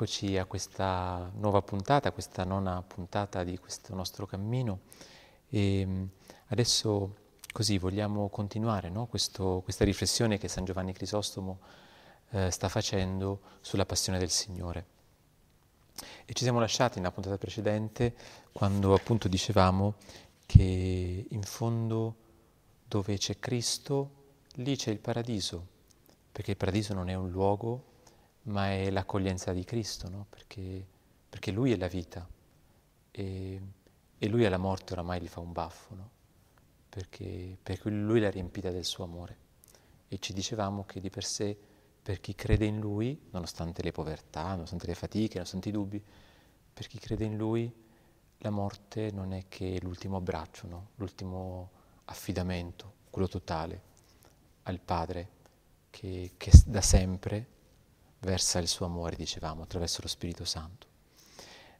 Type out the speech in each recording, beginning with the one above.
Eccoci a questa nuova puntata, questa nona puntata di questo nostro cammino e mm, adesso così vogliamo continuare no? Questo, questa riflessione che San Giovanni Crisostomo eh, sta facendo sulla passione del Signore. E ci siamo lasciati nella puntata precedente quando appunto dicevamo che in fondo dove c'è Cristo, lì c'è il paradiso, perché il paradiso non è un luogo, ma è l'accoglienza di Cristo, no? perché, perché, Lui è la vita e, e, Lui alla morte oramai gli fa un baffo, no? perché, perché Lui l'ha riempita del suo amore. E ci dicevamo che di per sé, per chi crede in Lui, nonostante le povertà, nonostante le fatiche, nonostante i dubbi, per chi crede in Lui, la morte non è che l'ultimo abbraccio, no? l'ultimo affidamento, quello totale al Padre che, che da sempre versa il suo amore, dicevamo, attraverso lo Spirito Santo.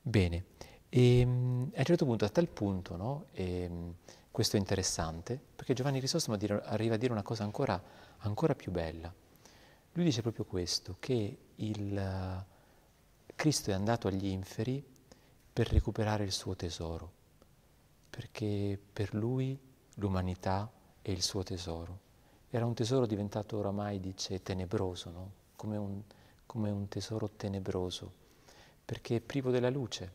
Bene, e, ehm, a un certo punto, a tal punto, no, e, ehm, questo è interessante, perché Giovanni Crisostomo arriva a dire una cosa ancora, ancora più bella. Lui dice proprio questo, che il, Cristo è andato agli inferi per recuperare il suo tesoro, perché per lui l'umanità è il suo tesoro. Era un tesoro diventato oramai, dice, tenebroso, no? come un, come un tesoro tenebroso, perché è privo della luce,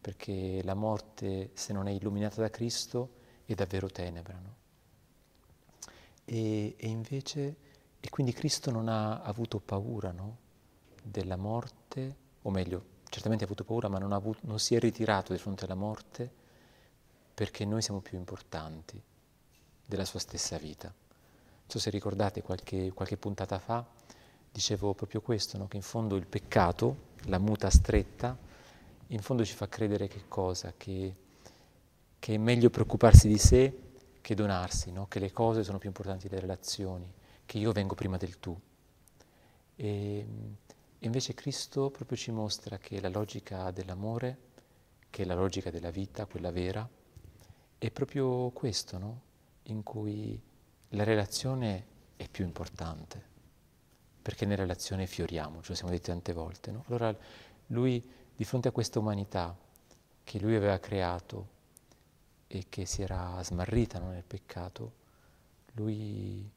perché la morte, se non è illuminata da Cristo, è davvero tenebra. No? E, e, invece, e quindi Cristo non ha avuto paura no? della morte, o meglio, certamente ha avuto paura, ma non, avuto, non si è ritirato di fronte alla morte perché noi siamo più importanti della sua stessa vita. Non so se ricordate qualche, qualche puntata fa, dicevo proprio questo, no? che in fondo il peccato, la muta stretta, in fondo ci fa credere che cosa? Che, che è meglio preoccuparsi di sé che donarsi, no? che le cose sono più importanti delle relazioni, che io vengo prima del tu. E, invece Cristo proprio ci mostra che la logica dell'amore, che è la logica della vita, quella vera, è proprio questo, no? in cui la relazione è più importante perché nella relazione fioriamo, ce lo siamo detti tante volte. No? Allora lui, di fronte a questa umanità che lui aveva creato e che si era smarrita no, nel peccato, lui,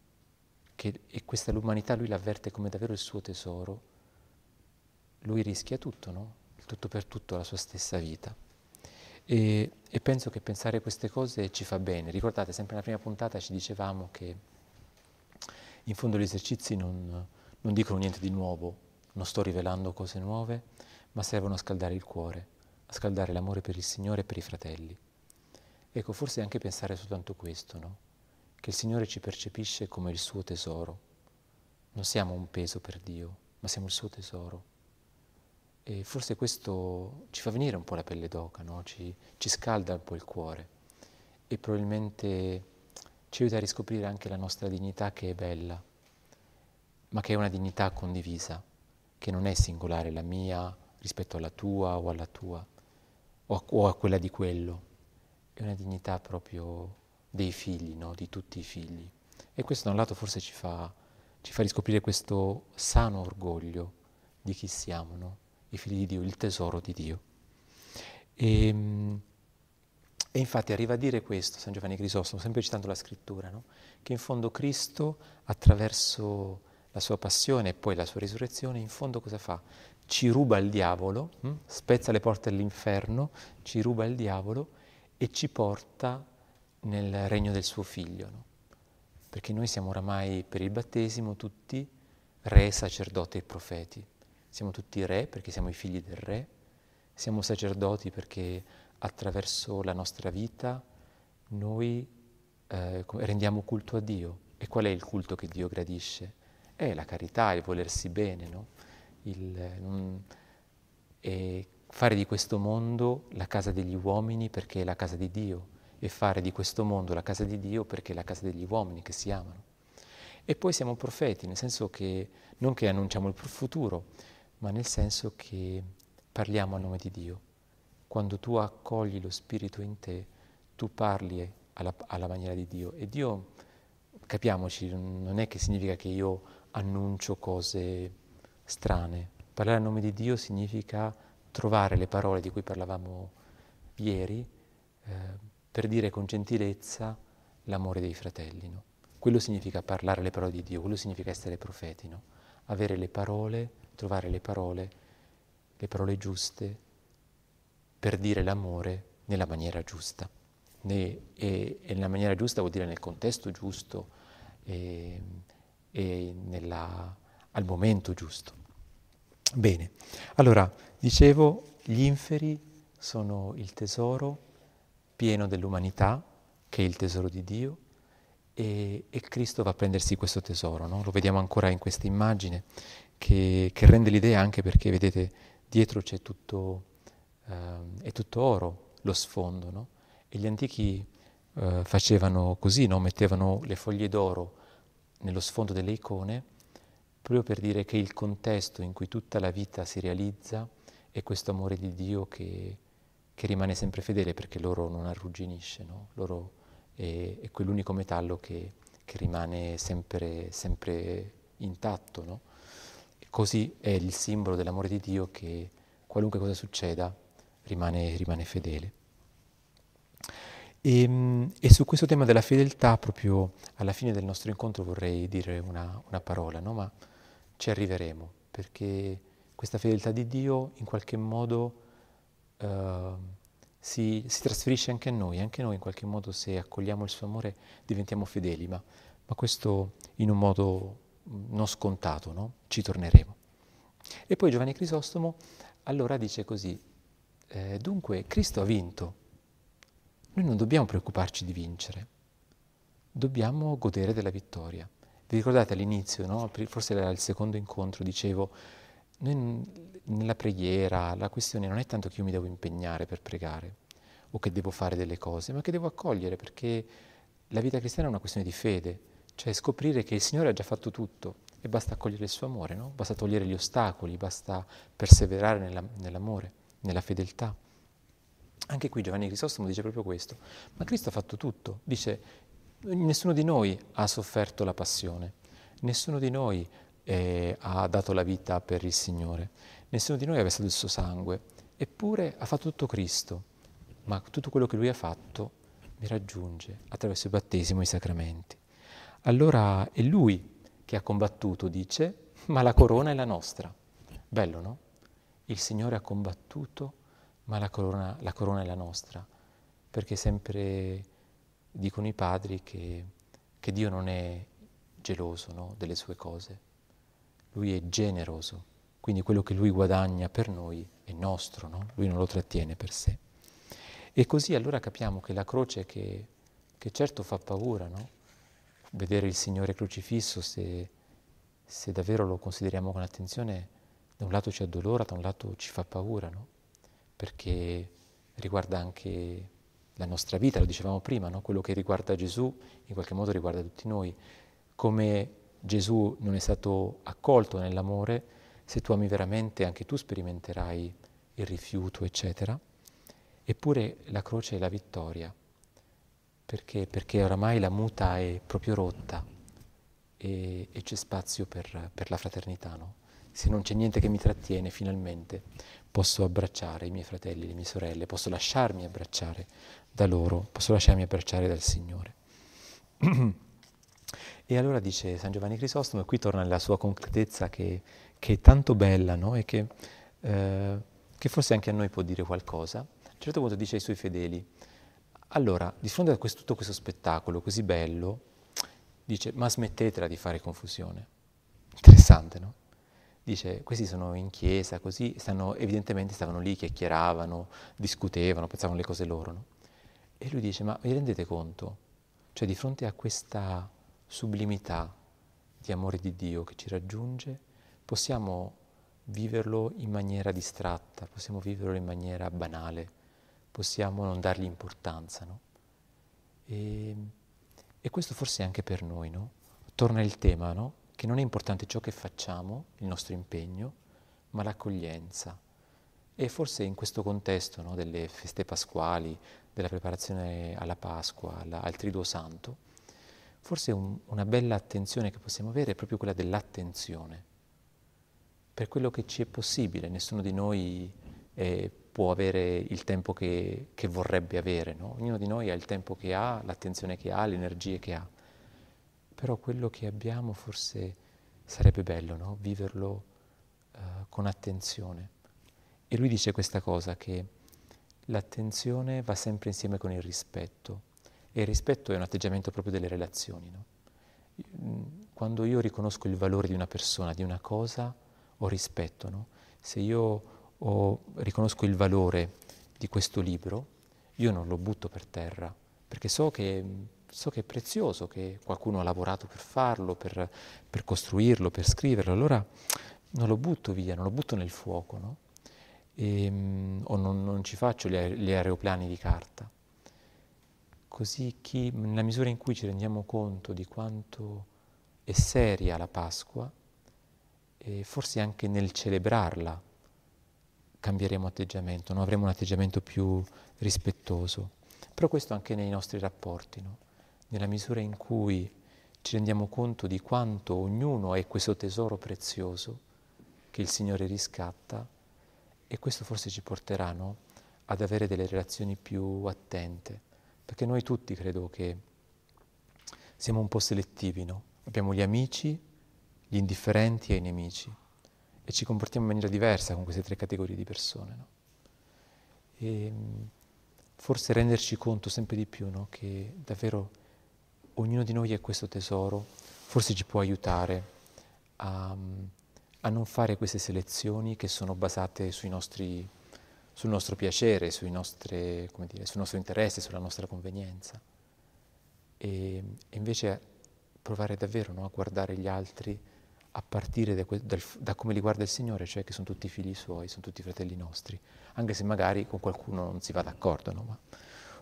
che, e questa umanità lui l'avverte come davvero il suo tesoro, lui rischia tutto, no? il tutto per tutto, la sua stessa vita. E, e penso che pensare queste cose ci fa bene. Ricordate, sempre nella prima puntata ci dicevamo che in fondo gli esercizi non non dicono niente di nuovo, non sto rivelando cose nuove, ma servono a scaldare il cuore, a scaldare l'amore per il Signore e per i fratelli. Ecco, forse anche pensare soltanto questo, no? Che il Signore ci percepisce come il suo tesoro. Non siamo un peso per Dio, ma siamo il suo tesoro. E forse questo ci fa venire un po' la pelle d'oca, no? ci, ci scalda un po' il cuore e probabilmente ci aiuta a riscoprire anche la nostra dignità che è bella, ma che è una dignità condivisa, che non è singolare la mia rispetto alla tua o alla tua o a, o a quella di quello, è una dignità proprio dei figli, no? di tutti i figli. E questo da un lato forse ci fa, ci fa riscoprire questo sano orgoglio di chi siamo, no? i figli di Dio, il tesoro di Dio. E, ehm, e, infatti arriva a dire questo San Giovanni Crisostomo, sempre citando la scrittura, no? che in fondo Cristo attraverso la sua passione e poi la sua risurrezione, in fondo cosa fa? Ci ruba il diavolo, hm? spezza le porte dell'inferno, ci ruba il diavolo e ci porta nel regno del suo figlio. No? Perché noi siamo oramai per il battesimo tutti re, sacerdoti e profeti. Siamo tutti re perché siamo i figli del re, siamo sacerdoti perché attraverso la nostra vita noi eh, rendiamo culto a Dio. E qual è il culto che Dio gradisce? È la carità, il volersi bene, no? il, non, fare di questo mondo la casa degli uomini perché è la casa di Dio e fare di questo mondo la casa di Dio perché è la casa degli uomini che si amano. E poi siamo profeti, nel senso che non che annunciamo il futuro, ma nel senso che parliamo a nome di Dio. Quando tu accogli lo Spirito in te, tu parli alla, alla maniera di Dio. E Dio, capiamoci, non è che significa che io annuncio cose strane, Parlare a nome di Dio significa trovare le parole di cui parlavamo ieri eh, per dire con gentilezza l'amore dei fratelli. No? Quello significa parlare le parole di Dio, quello significa essere profeti, no? avere le parole, trovare le parole, le parole giuste per dire l'amore nella maniera giusta. Ne, e, e, nella maniera giusta vuol dire nel contesto giusto e, e nella, al momento giusto. Bene, allora dicevo, gli inferi sono il tesoro pieno dell'umanità, che è il tesoro di Dio, e, e Cristo va a prendersi questo tesoro. No? Lo vediamo ancora in questa immagine che, che, rende l'idea anche perché, vedete, dietro c'è tutto, eh, è tutto oro lo sfondo. No? E gli antichi eh, facevano così, no? mettevano le foglie d'oro nello sfondo delle icone, proprio per dire che il contesto in cui tutta la vita si realizza è questo amore di Dio che, che rimane sempre fedele perché l'oro non arrugginisce, no? l'oro è, è quell'unico metallo che, che rimane sempre, sempre intatto. No? così è il simbolo dell'amore di Dio che qualunque cosa succeda rimane, rimane fedele. E, ehm, e, su questo tema della fedeltà, proprio alla fine del nostro incontro vorrei dire una, una parola, no? ma ci arriveremo, perché questa fedeltà di Dio in qualche modo uh, si, si, trasferisce anche a noi, anche noi in qualche modo se accogliamo il suo amore diventiamo fedeli, ma, ma questo in un modo non scontato, no? ci torneremo. E poi Giovanni Crisostomo allora dice così, eh, dunque Cristo ha vinto, noi non dobbiamo preoccuparci di vincere, dobbiamo godere della vittoria. Vi ricordate all'inizio, no? forse era il secondo incontro, dicevo, noi nella preghiera la questione non è tanto che io mi devo impegnare per pregare o che devo fare delle cose, ma che devo accogliere perché la vita cristiana è una questione di fede, cioè scoprire che il Signore ha già fatto tutto e basta accogliere il suo amore, no? basta togliere gli ostacoli, basta perseverare nella, nell'amore, nella fedeltà. Anche qui Giovanni Crisostomo dice proprio questo, ma Cristo ha fatto tutto, dice nessuno di noi ha sofferto la passione, nessuno di noi eh, ha dato la vita per il Signore, nessuno di noi ha versato il suo sangue, eppure ha fatto tutto Cristo, ma tutto quello che Lui ha fatto mi raggiunge attraverso il battesimo e i sacramenti. Allora è Lui che ha combattuto, dice, ma la corona è la nostra. Bello, no? Il Signore ha combattuto ma la corona, la corona è la nostra, perché sempre dicono i padri che, che Dio non è geloso no, delle sue cose, Lui è generoso, quindi quello che Lui guadagna per noi è nostro, no? Lui non lo trattiene per sé. E così allora capiamo che la croce che, che certo fa paura, no? vedere il Signore crocifisso, se, se davvero lo consideriamo con attenzione, da un lato ci addolora, da un lato ci fa paura, no? Perché riguarda anche la nostra vita, lo dicevamo prima, no? quello che riguarda Gesù in qualche modo riguarda tutti noi. Come Gesù non è stato accolto nell'amore, se tu ami veramente anche tu sperimenterai il rifiuto, eccetera. Eppure la croce è la vittoria, perché? Perché oramai la muta è proprio rotta e, e c'è spazio per, per la fraternità, no? Se non c'è niente che mi trattiene, finalmente posso abbracciare i miei fratelli, le mie sorelle, posso lasciarmi abbracciare da loro, posso lasciarmi abbracciare dal Signore. e allora dice San Giovanni Crisostomo, e qui torna alla sua concretezza che, che è tanto bella no? e che, eh, che, forse anche a noi può dire qualcosa. A un certo punto dice ai suoi fedeli, allora, di fronte a questo, tutto questo spettacolo così bello, dice, ma smettetela di fare confusione. Interessante, no? Dice questi sono in chiesa così, stanno, evidentemente stavano lì, chiacchieravano, discutevano, pensavano le cose loro. No? E lui dice, ma vi rendete conto? Cioè di fronte a questa sublimità di amore di Dio che ci raggiunge, possiamo viverlo in maniera distratta, possiamo viverlo in maniera banale, possiamo non dargli importanza. No? E, e, questo forse anche per noi, no? Torna il tema, no? Che non è importante ciò che facciamo, il nostro impegno, ma l'accoglienza. E forse in questo contesto no, delle feste pasquali, della preparazione alla Pasqua, alla, al Triduo Santo, forse un, una bella attenzione che possiamo avere è proprio quella dell'attenzione. per quello che ci è possibile, nessuno di noi eh, può avere il tempo che, che vorrebbe avere, no? ognuno di noi ha il tempo che ha, l'attenzione che ha, le energie che ha, però quello che abbiamo forse sarebbe bello no? viverlo uh, con attenzione. E lui dice questa cosa, che l'attenzione va sempre insieme con il rispetto e il rispetto è un atteggiamento proprio delle relazioni. No? Quando io riconosco il valore di una persona, di una cosa, ho rispetto. No? Se io ho, riconosco il valore di questo libro, io non lo butto per terra, perché so che, so che è prezioso, che qualcuno ha lavorato per farlo, per, per, costruirlo, per scriverlo, allora non lo butto via, non lo butto nel fuoco, no? e, ehm, o non, non, ci faccio gli, gli aeroplani di carta. Così chi, nella misura in cui ci rendiamo conto di quanto è seria la Pasqua, e forse anche nel celebrarla cambieremo atteggiamento, no? avremo un atteggiamento più rispettoso. Però questo anche nei nostri rapporti, no? Nella misura in cui ci rendiamo conto di quanto ognuno è questo tesoro prezioso che il Signore riscatta e questo forse ci porterà no? ad avere delle relazioni più attente, perché noi tutti credo che siamo un po' selettivi, no? abbiamo gli amici, gli indifferenti e i nemici e ci comportiamo in maniera diversa con queste tre categorie di persone. No? E forse renderci conto sempre di più no? che davvero ognuno di noi è questo tesoro, forse ci può aiutare a, a non fare queste selezioni che sono basate nostri, sul nostro piacere, nostre, dire, sul nostro interesse, sulla nostra convenienza. E, e invece provare davvero no? a guardare gli altri a partire da, da, da, come li guarda il Signore, cioè che sono tutti figli suoi, sono tutti fratelli nostri, anche se magari con qualcuno non si va d'accordo, no? Ma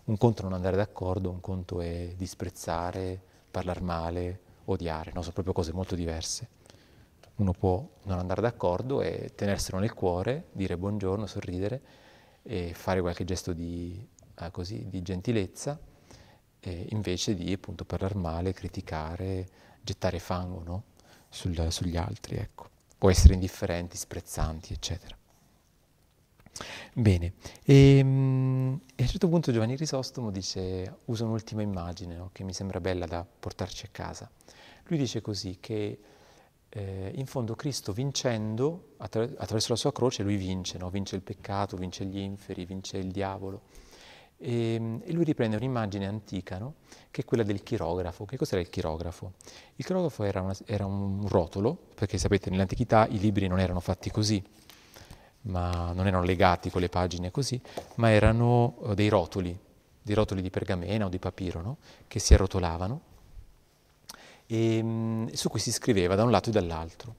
un conto è non andare d'accordo, un conto è disprezzare, parlare male, odiare, no? sono proprio cose molto diverse. Uno può non andare d'accordo e tenerselo nel cuore, dire buongiorno, sorridere e fare qualche gesto di, eh, così, di gentilezza, invece di appunto parlare male, criticare, gettare fango, no? sul, sugli altri, ecco. Può essere indifferenti, sprezzanti, eccetera. Bene, e, ehm, e, a un certo punto Giovanni Risostomo dice, usa un'ultima immagine no, che mi sembra bella da portarci a casa. Lui dice così che eh, in fondo Cristo vincendo, attra- attraverso la sua croce, lui vince, no? vince il peccato, vince gli inferi, vince il diavolo. E, ehm, e lui riprende un'immagine antica, no? che è quella del chirografo. Che cos'era il chirografo? Il chirografo era, una, era un rotolo, perché sapete nell'antichità i libri non erano fatti così, ma non erano legati con le pagine così, ma erano eh, dei rotoli, dei rotoli di pergamena o di papiro, no? che si arrotolavano e ehm, su cui si scriveva da un lato e dall'altro.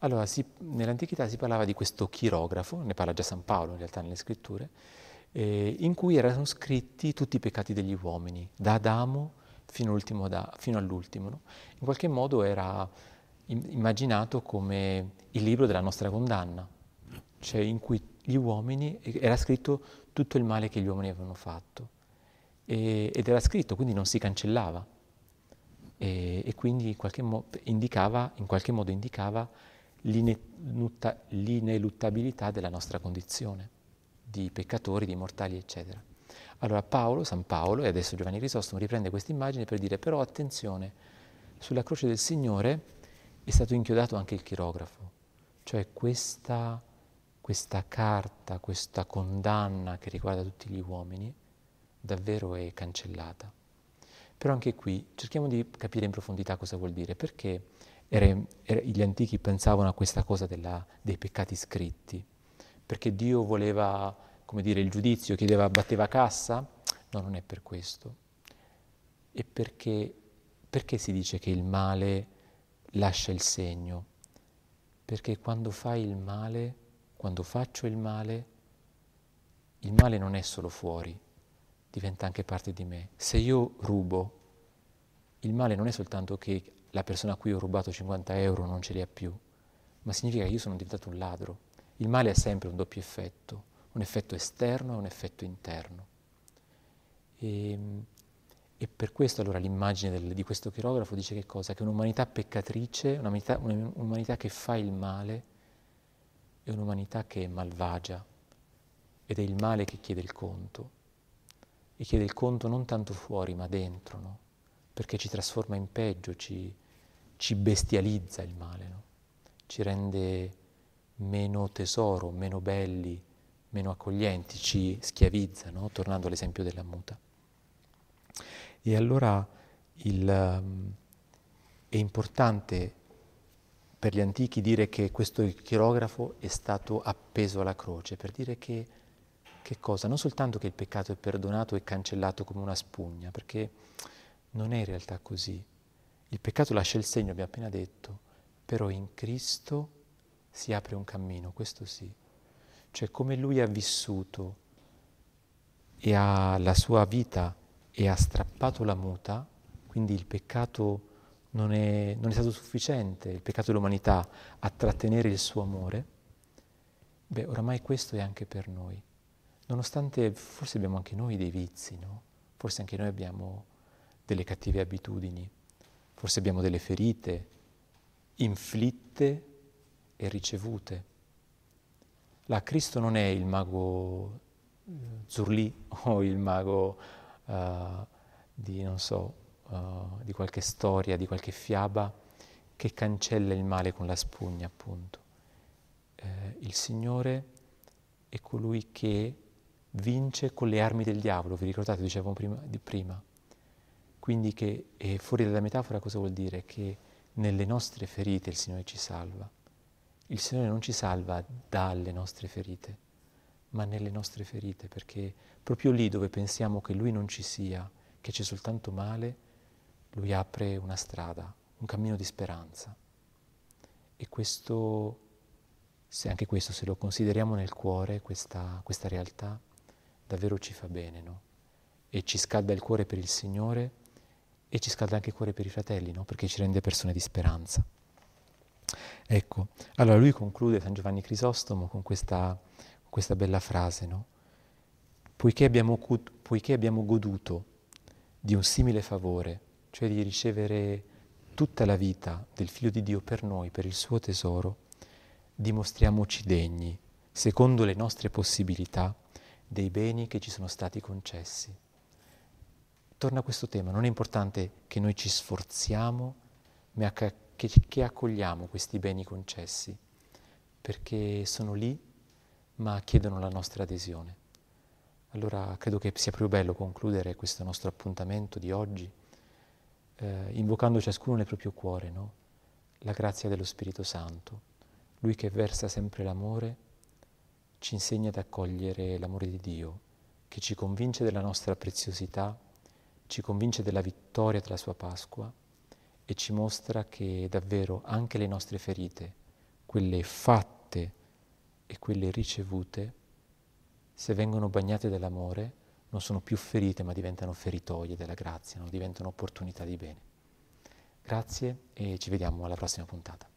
Allora, si, nell'antichità si parlava di questo chirografo, ne parla già San Paolo in realtà nelle scritture, eh, in cui erano scritti tutti i peccati degli uomini, da Adamo fino, da, fino all'ultimo. No? In qualche modo era immaginato come il libro della nostra condanna, cioè in cui gli uomini, era scritto tutto il male che gli uomini avevano fatto. E, ed era scritto, quindi non si cancellava. E, e quindi in qualche, mo- indicava, in qualche modo indicava l'ineluttabilità della nostra condizione di peccatori, di mortali, eccetera. Allora Paolo, San Paolo, e adesso Giovanni Crisostomo riprende questa immagine per dire però attenzione, sulla croce del Signore è stato inchiodato anche il chirografo, cioè questa, questa carta, questa condanna che riguarda tutti gli uomini davvero è cancellata. Però anche qui cerchiamo di capire in profondità cosa vuol dire, perché era, era, gli antichi pensavano a questa cosa della, dei peccati scritti, perché Dio voleva, come dire, il giudizio, chiedeva, batteva cassa? No, non è per questo. È perché, perché si dice che il male lascia il segno? Perché quando fai il male, quando faccio il male, il male non è solo fuori, diventa anche parte di me. Se io rubo, il male non è soltanto che la persona a cui ho rubato 50 euro non ce li ha più, ma significa che io sono diventato un ladro il male ha sempre un doppio effetto, un effetto esterno e un effetto interno. E, e per questo allora l'immagine del, di questo chirografo dice che cosa? Che un'umanità peccatrice, un'umanità, un'umanità che fa il male, è un'umanità che è malvagia ed è il male che chiede il conto. E chiede il conto non tanto fuori, ma dentro, no? Perché ci trasforma in peggio, ci, ci bestializza il male, no? Ci rende meno tesoro, meno belli, meno accoglienti, ci schiavizza, no? Tornando all'esempio della muta. E allora il, um, è importante per gli antichi dire che questo chirografo è stato appeso alla croce, per dire che, che cosa? Non soltanto che il peccato è perdonato e cancellato come una spugna, perché non è in realtà così. Il peccato lascia il segno, abbiamo appena detto, però in Cristo si apre un cammino, questo sì. Cioè come lui ha vissuto e ha la sua vita e ha strappato la muta, quindi il peccato non è, non è stato sufficiente il peccato dell'umanità a trattenere il suo amore, beh, oramai questo è anche per noi. Nonostante forse abbiamo anche noi dei vizi, no? Forse anche noi abbiamo delle cattive abitudini, forse abbiamo delle ferite inflitte e ricevute. Là Cristo non è il mago eh, Zurlì o il mago uh, di, non so, uh, di qualche storia, di qualche fiaba che cancella il male con la spugna, appunto. Eh, il Signore è colui che vince con le armi del diavolo, vi ricordate, dicevamo prima, di prima. Quindi che è fuori dalla metafora cosa vuol dire? Che nelle nostre ferite il Signore ci salva. Il Signore non ci salva dalle nostre ferite, ma nelle nostre ferite, perché proprio lì dove pensiamo che Lui non ci sia, che c'è soltanto male, lui apre una strada, un cammino di speranza. E questo, se anche questo, se lo consideriamo nel cuore, questa, questa realtà, davvero ci fa bene, no? E ci scalda il cuore per il Signore e ci scalda anche il cuore per i fratelli, no? Perché ci rende persone di speranza. Ecco, allora lui conclude San Giovanni Crisostomo con questa, questa bella frase, no? Poiché abbiamo, poiché abbiamo goduto di un simile favore, cioè di ricevere tutta la vita del Figlio di Dio per noi, per il suo tesoro, dimostriamoci degni, secondo le nostre possibilità, dei beni che ci sono stati concessi. Torna a questo tema, non è importante che noi ci sforziamo, ma che, che accogliamo questi beni concessi, perché sono lì, ma chiedono la nostra adesione. Allora credo che sia proprio bello concludere questo nostro appuntamento di oggi eh, invocando ciascuno nel proprio cuore no? la grazia dello Spirito Santo. Lui che versa sempre l'amore ci insegna ad accogliere l'amore di Dio, che ci convince della nostra preziosità, ci convince della vittoria della sua Pasqua e ci mostra che davvero anche le nostre ferite, quelle fatte e quelle ricevute, se vengono bagnate dall'amore, non sono più ferite ma diventano feritoie della grazia, no? diventano opportunità di bene. Grazie e ci vediamo alla prossima puntata.